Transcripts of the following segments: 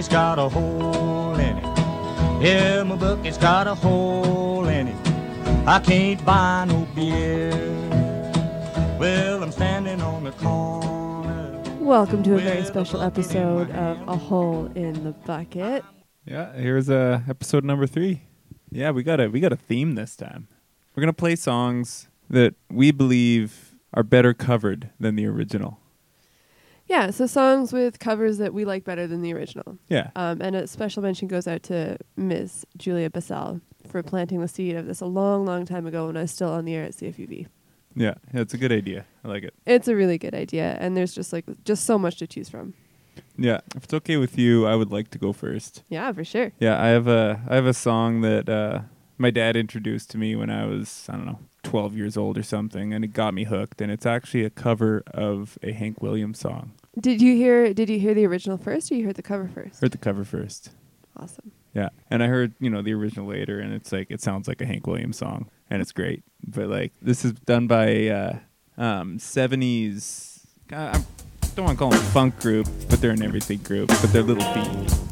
bucket's got a hole in it. Yeah, my bucket's got a hole in it. I can't buy no beer. Well, I'm standing on the corner. Welcome to a very special episode of A Hole in the Bucket. Yeah, here's uh, episode number three. Yeah, we got a we got a theme this time. We're gonna play songs that we believe are better covered than the original. Yeah, so songs with covers that we like better than the original. Yeah, Um, and a special mention goes out to Ms. Julia Bassal for planting the seed of this a long, long time ago when I was still on the air at yeah, yeah, it's a good idea. I like it. It's a really good idea, and there's just like just so much to choose from. Yeah, if it's okay with you, I would like to go first. Yeah, for sure. Yeah, I have a I have a song that uh, my dad introduced to me when I was I don't know 12 years old or something, and it got me hooked. And it's actually a cover of a Hank Williams song. Did you hear? Did you hear the original first, or you heard the cover first? Heard the cover first. Awesome. Yeah, and I heard you know the original later, and it's like it sounds like a Hank Williams song, and it's great. But like this is done by uh, um, '70s. I I don't want to call them a funk group, but they're an everything group. But they're Little Feat.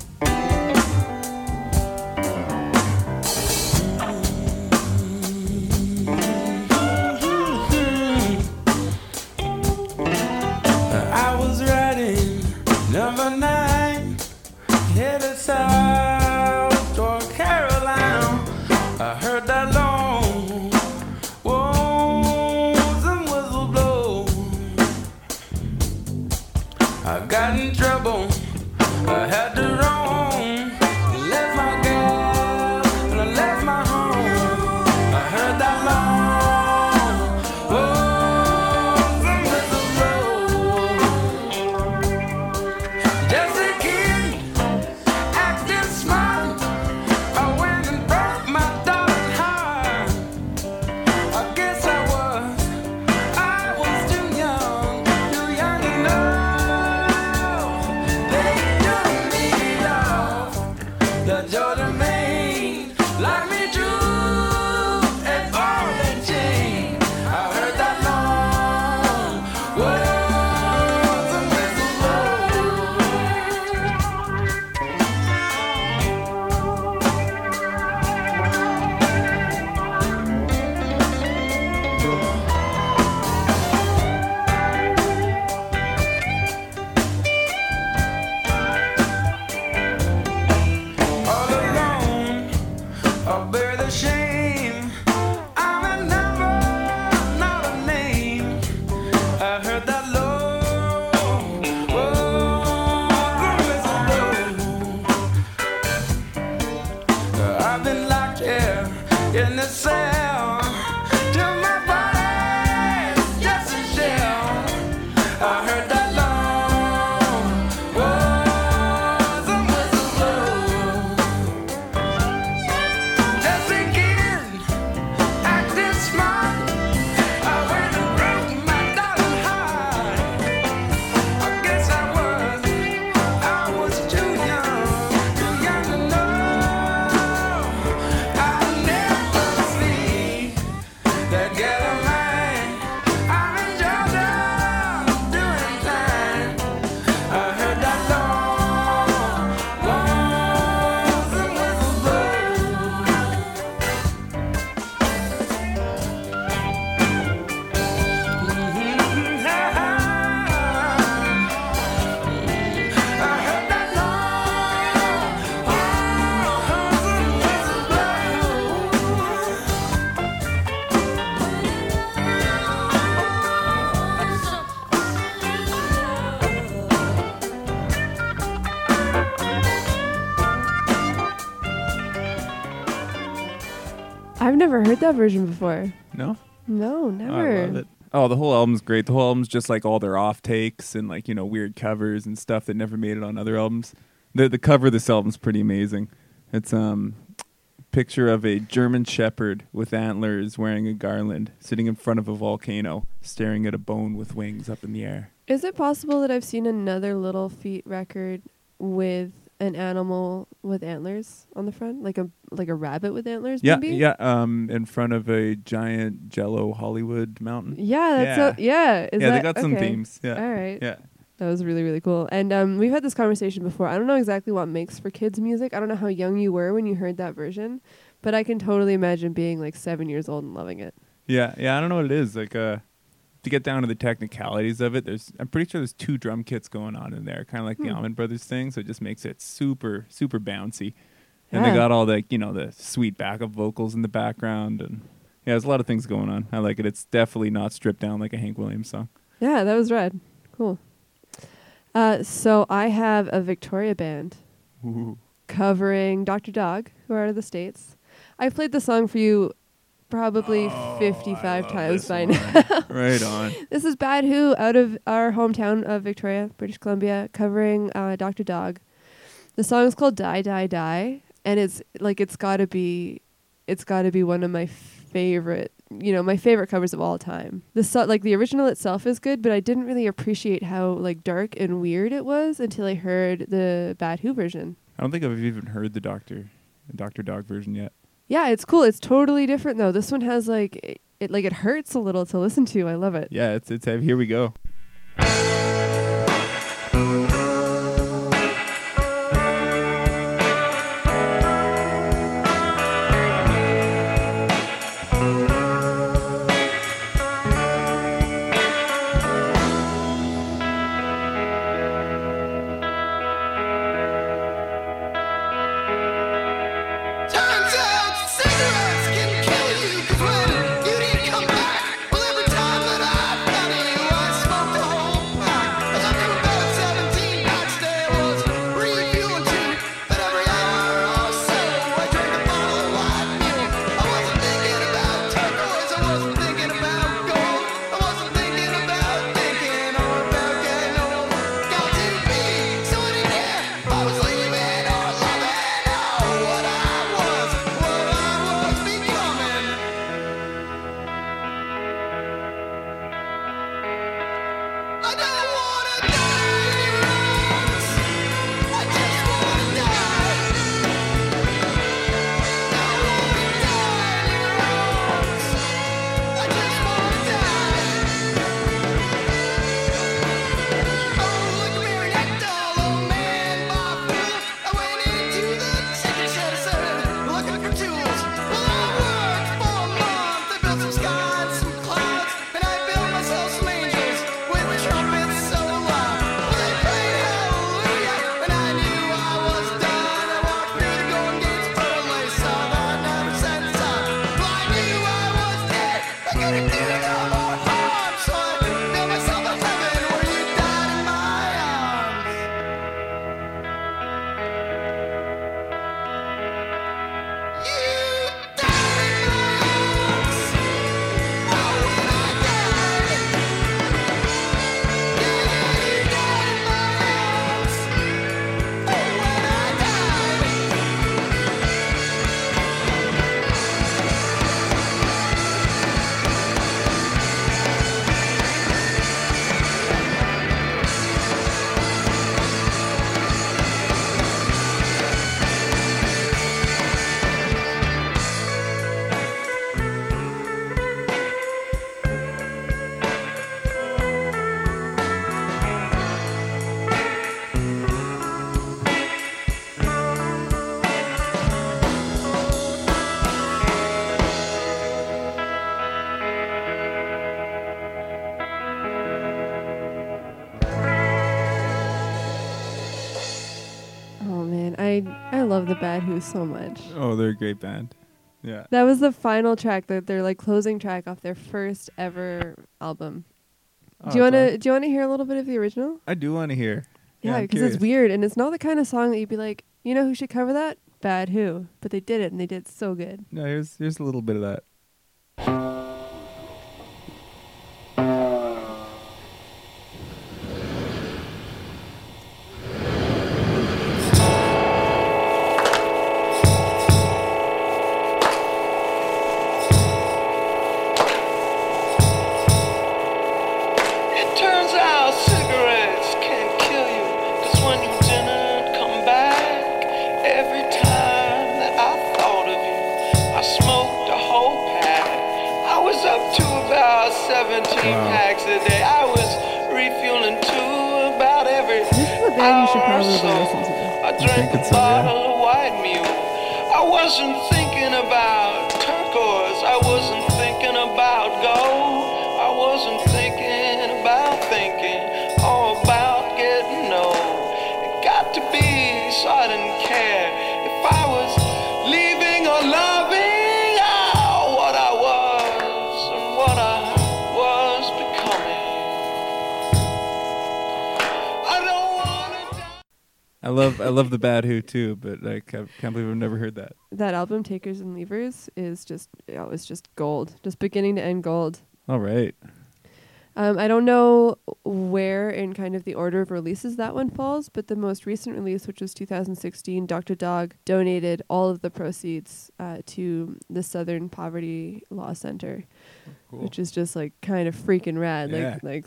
Never heard that version before. No, No, Oh, never. I love it. Oh, the whole album's great. The whole album's just like all their off takes and like you know weird covers and stuff that never made it on other albums. The the cover of this album's pretty amazing. It's um picture of a German shepherd with antlers wearing a garland sitting in front of a volcano staring at a bone with wings up in the air. Is it possible that I've seen another Little Feat record with an animal with antlers on the front, like a like a rabbit with antlers? Yeah, maybe? yeah, um in front of a giant jello Hollywood mountain. Yeah, that's. Yeah, is yeah, that, they got some okay. themes. Yeah. All right. Yeah. That was really really cool. And um, we've had this conversation before. I don't know exactly what makes for kids music. I don't know how young you were when you heard that version, but I can totally imagine being like seven years old and loving it. Yeah, yeah, I don't know what it is. Like uh to get down to the technicalities of it, there's I'm pretty sure there's two drum kits going on in there, kind of like the Hmm. Allman Brothers thing, so it just makes it super super bouncy. And they got all the, you know, the sweet backup vocals in the background and yeah, there's a lot of things going on. I like it. It's definitely not stripped down like a Hank Williams song. Yeah, that was rad. Cool. Uh, so I have a Victoria band Ooh. covering Dr. Dog, who are out of the States. I've played the song for you probably 55 times by now. right on. This is Bad Who out of our hometown of Victoria, British Columbia, covering uh, Dr. Dog. The song is called Die Die Die, and it's like it's got to be, it's got to be one of my favorite, you know, my favorite covers of all time. The so- like the original itself is good, but I didn't really appreciate how like dark and weird it was until I heard the Bad Who version. I don't think I've even heard the Doctor Doctor Dog version yet. Yeah, it's cool. It's totally different though. This one has like it, it like it hurts a little to listen to. I love it. Yeah, it's it's heavy. Here we go. Love the Bad Who so much. Oh, they're a great band. Yeah. That was the final track, that their like closing track off their first ever album. Oh, do you wanna awesome. do you wanna hear a little bit of the original? I do want to hear. Yeah, because curious. it's weird and it's not the kind of song that you'd be like, you know who should cover that? Bad Who. But they did it and they did so good. No, here's here's a little bit of that. Band you should probably listen to. I drank a it's, yeah. bottle of white mule. I wasn't thinking about turquoise. I wasn't love I love the Bad Who too, but I ca- can't believe I've never heard that. That album, Takers and Leavers, is just oh, it's just gold, just beginning to end gold. All right. Um, I don't know where in kind of the order of releases that one falls, but the most recent release, which was 2016, Dr. Dog donated all of the proceeds uh, to the Southern Poverty Law Center, Cool. which is just like kind of freaking rad. Yeah. Like, like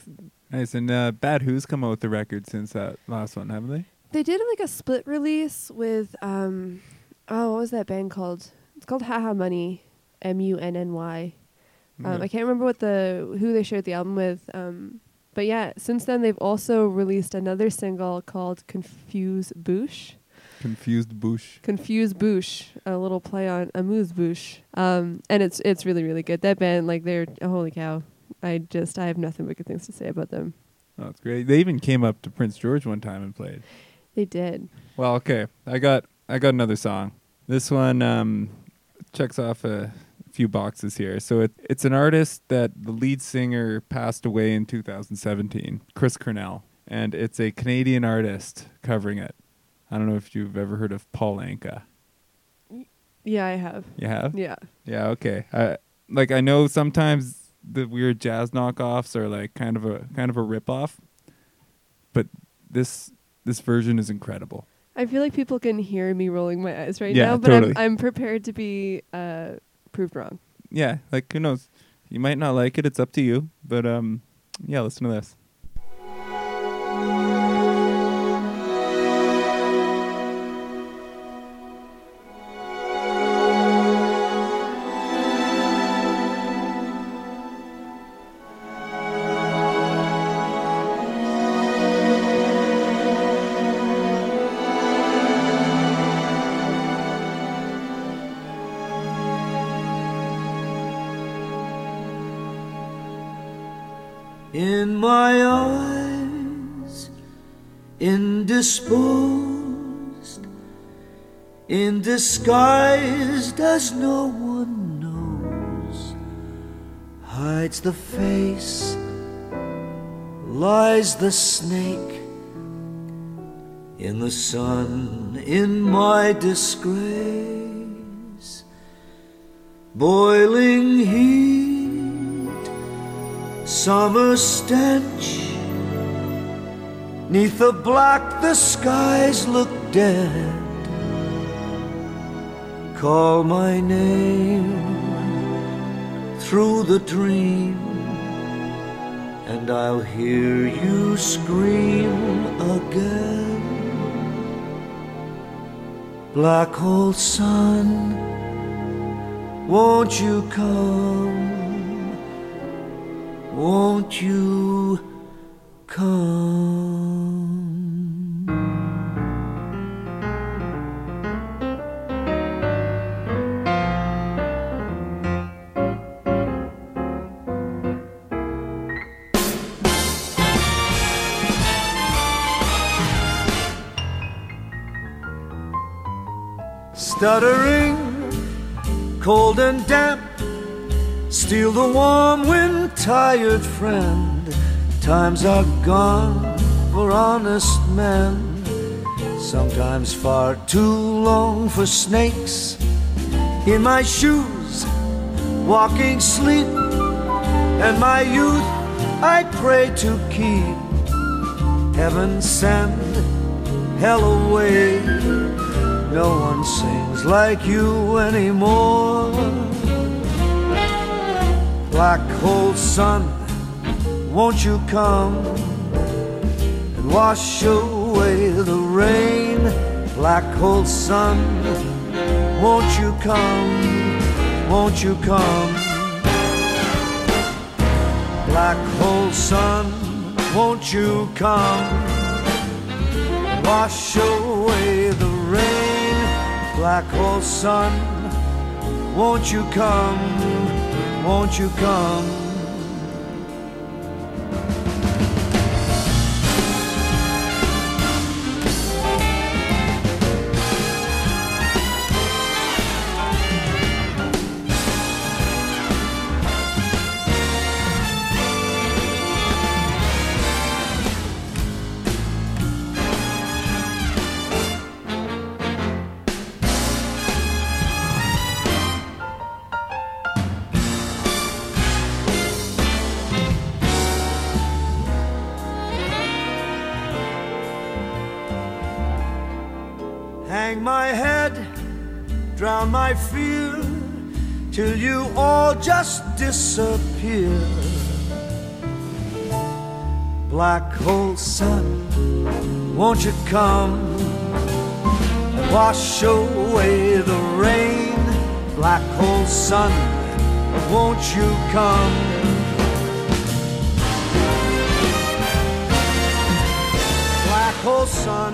Nice. And uh, Bad Who's come out with the record since that last one, haven't they? They did like a split release with um, oh, what was that band called? It's called Haha Munny, M U N N Y. Um, Yeah. I can't remember what the who they shared the album with. Um, but yeah, since then they've also released another single called "Confuse Bouche." Confused Bush. Confuse Bouche, a little play on Amuse Bouche. Um, and it's it's really really good. That band, like they're oh, holy cow. I just I have nothing but good things to say about them. Oh, that's great. They even came up to Prince George one time and played. They did. Well, okay. I got I got another song. This one um, checks off a few boxes here. So it, it's an artist that the lead singer passed away in 2017, Chris Cornell, and it's a Canadian artist covering it. I don't know if you've ever heard of Paul Anka. Yeah, I have. You have? Yeah. Yeah, okay. I like I know sometimes the weird jazz knockoffs are like kind of a kind of a rip off. But this this version is incredible. I feel like people can hear me rolling my eyes right Yeah, now, but totally. I'm I'm prepared to be uh, proved wrong. Yeah, like who knows? You might not like it, it's up to you. But um yeah, listen to this. My eyes, indisposed, in disguise, as no one knows, hides the face, lies the snake. In the sun, in my disgrace, boiling heat summer stench. Neath the black, the skies look dead. Call my name through the dream, and I'll hear you scream again. Black hole sun, won't you come? Won't you come? Stuttering, cold and damp, Steal the warm wind, tired friend. Times are gone for honest men. Sometimes far too long for snakes. In my shoes, walking sleep. And my youth I pray to keep. Heaven send hell away. No one sings like you anymore black hole sun, won't you come and wash away the rain? Black hole sun, won't you come? Won't you come? Black hole sun, won't you come wash away the rain. Black hole sun, won't you come? Won't you come? Just disappear. Black hole sun, won't you come wash away the rain? Black hole sun, won't you come? Black hole sun,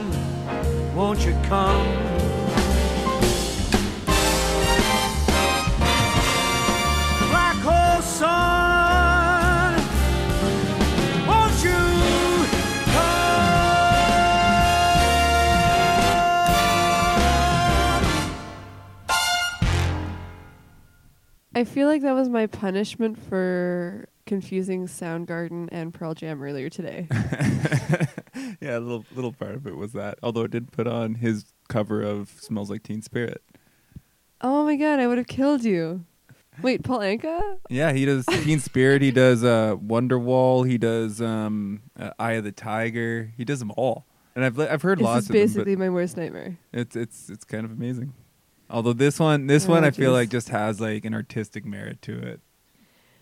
won't you come? I feel like that was my punishment for confusing Soundgarden and Pearl Jam earlier today. yeah, a little little part of it was that. Although it did put on his cover of "Smells Like Teen Spirit." oh my god, I would have killed you. Wait, Paul Anka? Yeah, he does Teen Spirit. He does uh, Wonderwall. He does um, uh, Eye of the Tiger. He does them all, and I've li- I've heard This lots is of them. basically my worst nightmare. It's it's it's kind of amazing. Although this one this Oh, one I feel like just has like an artistic merit to it.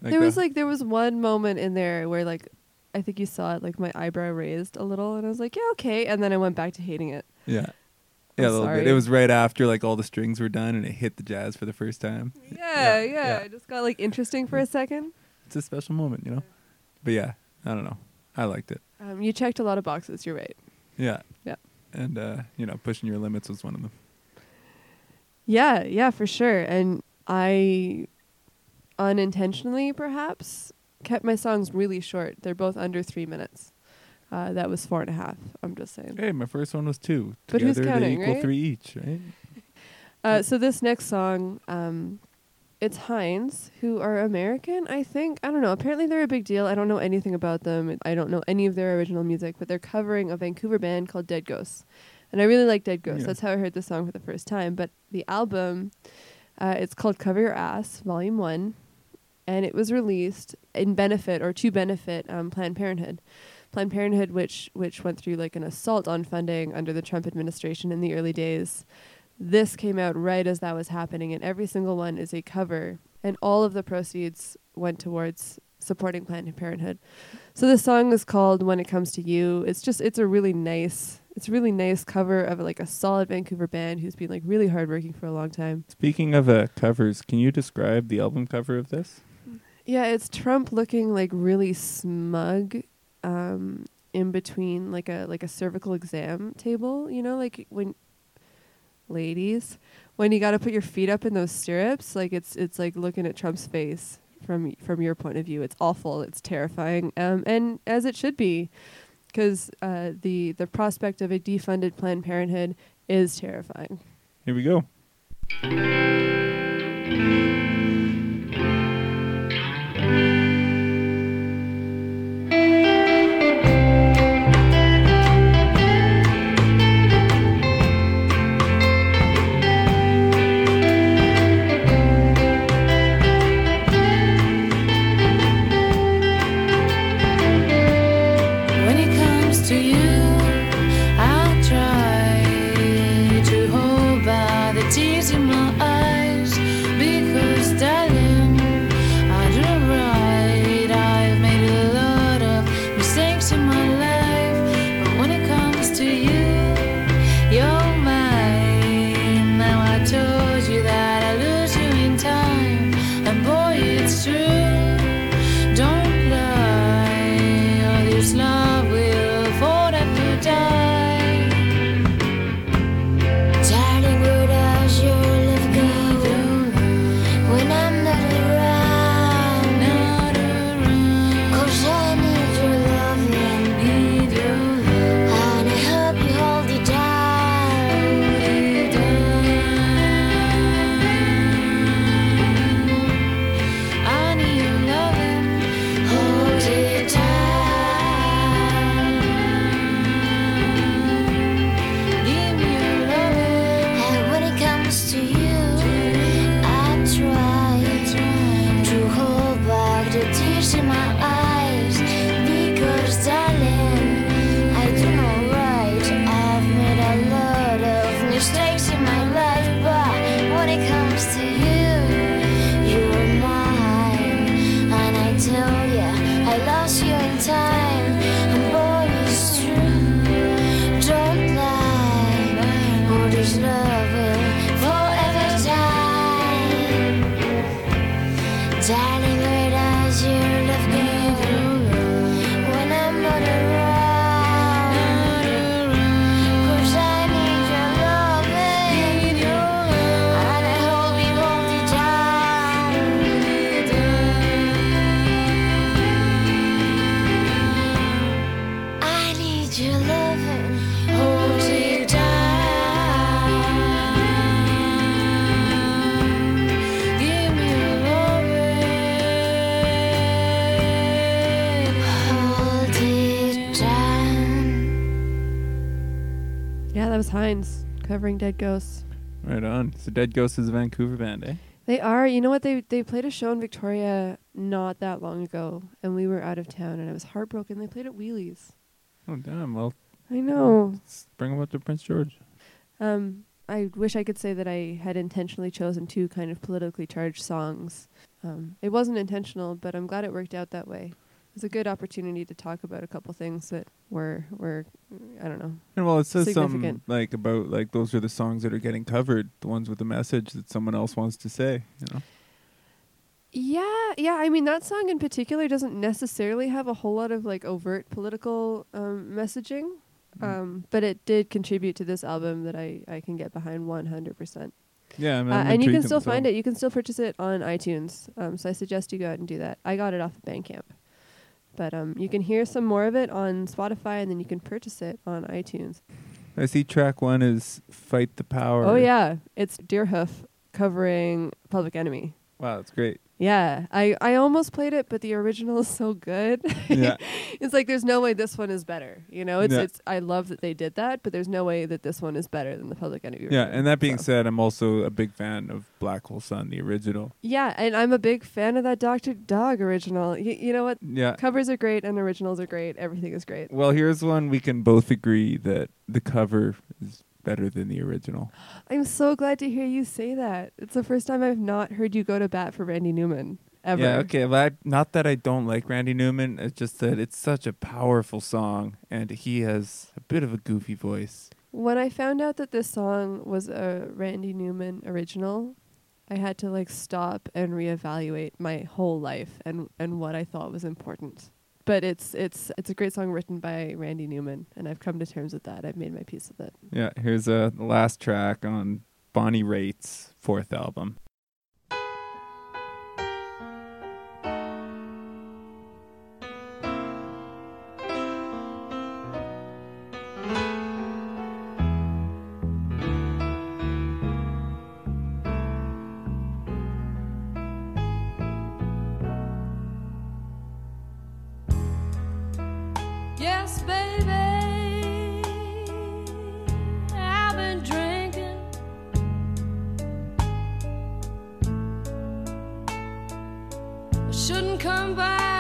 there was like there was one moment in there where like I think you saw it like my eyebrow raised a little and I was like, yeah, okay, and then I went back to hating it. yeah. Yeah, a little bit. It was right after like all the strings were done and it hit the jazz for the first time. Yeah, yeah, yeah. It just got like interesting for a second. It's a special moment, you know. But yeah, I don't know. I liked it. Um, you checked a lot of boxes. You're right. Yeah. Yeah. And uh, you know, pushing your limits was one of them. Yeah, yeah, for sure. And I unintentionally perhaps kept my songs really short. They're both under three minutes. Uh, that was four and a half. I'm just saying. Hey, my first one was two. But who's counting, they equal right? three each, right? Uh, so this next song, um, it's Hinds, who are American, I think. I don't know. Apparently they're a big deal. I don't know anything about them. I don't know any of their original music, but they're covering a Vancouver band called Dead Ghosts. And I really like Dead Ghosts. Yeah. That's how I heard the song for the first time. But the album, uh, it's called Cover Your Ass, Volume 1. And it was released in benefit or to benefit um, Planned Parenthood. Planned Parenthood, which which went through like an assault on funding under the Trump administration in the early days. This came out right as that was happening, and every single one is a cover, and all of the proceeds went towards supporting Planned Parenthood. So the song is called "When It Comes to You." It's just it's a really nice it's a really nice cover of like a solid Vancouver band who's been like really hardworking for a long time. Speaking of uh, covers, can you describe the album cover of this? Yeah, it's Trump looking like really smug, um, in between like a like a cervical exam table. You know, like when ladies, when you got to put your feet up in those stirrups, like it's it's like looking at Trump's face from from your point of view. It's awful. It's terrifying. Um, and as it should be, because uh, the the prospect of a defunded Planned Parenthood is terrifying. Here we go. That was Hinds covering Dead Ghosts. Right on. So Dead Ghosts is a Vancouver band, eh? They are. You know what? They they played a show in Victoria not that long ago, and we were out of town, and I was heartbroken. They played at Wheelies. Oh damn. Well, I know. let's bring them up to Prince George. Um, I wish I could say that I had intentionally chosen two kind of politically charged songs. Um, it wasn't intentional, but I'm glad it worked out that way. It was a good opportunity to talk about a couple things that were were I don't know. And well, it says something like about like those are the songs that are getting covered, the ones with the message that someone else wants to say. You know. Yeah, yeah. I mean, that song in particular doesn't necessarily have a whole lot of like overt political um, messaging, um, but it did contribute to this album that I, I can get behind 100%. Yeah, I mean, Uh, and you can still find it. You can still purchase it on iTunes. Um, so I suggest you go out and do that. I got it off of Bandcamp. But um, you can hear some more of it on Spotify, and then you can purchase it on iTunes. I see track one is "Fight the Power." Oh yeah, it's Deerhoof covering Public Enemy. Wow, that's great. Yeah, I, I almost played it, but the original is so good. Yeah. it's like there's no way this one is better. You know, it's Yeah. it's I love that they did that, but there's no way that this one is better than the Public Enemy. Yeah, and that being So- said, I'm also a big fan of Black Hole Sun, the original. yeah, and I'm a big fan of that Doctor Dog original. Y- you know what? Yeah. Covers are great and originals are great. Everything is great. Well, here's one we can both agree that the cover is better than the original. I'm so glad to hear you say that. It's the first time I've not heard you go to bat for Randy Newman ever. Yeah, okay. But I, not that I don't like Randy Newman. It's just that it's such a powerful song, and he has a bit of a goofy voice. When I found out that this song was a Randy Newman original, I had to like stop and reevaluate my whole life and and what I thought was important. But it's it's it's a great song written by Randy Newman, and I've come to terms with that. I've made my peace with it. Yeah, here's uh, the last track on Bonnie Raitt's fourth album. Shouldn't come by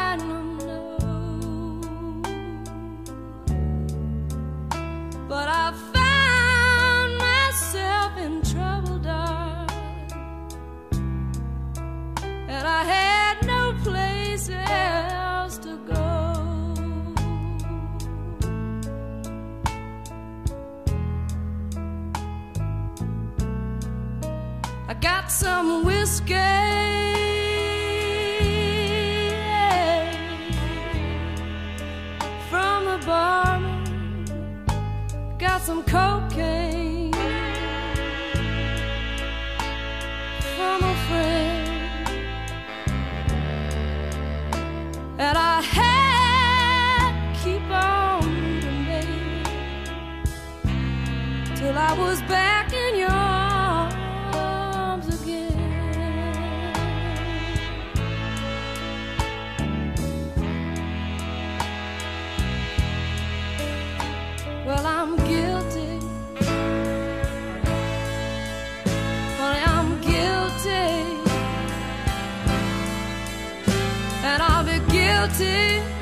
I was back in your arms again. Well, I'm guilty. Honey, I'm guilty. And I'll be guilty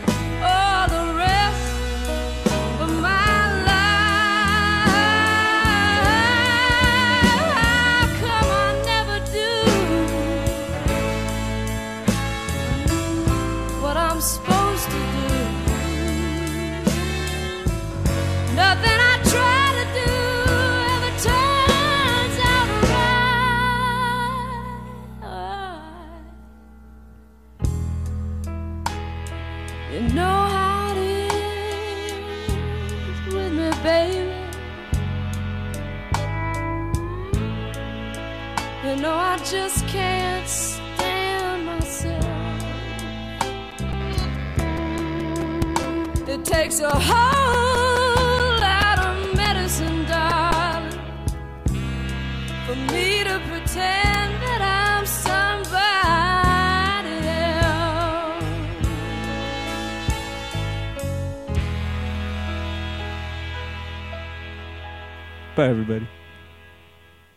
Bye, everybody.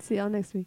See y'all next week.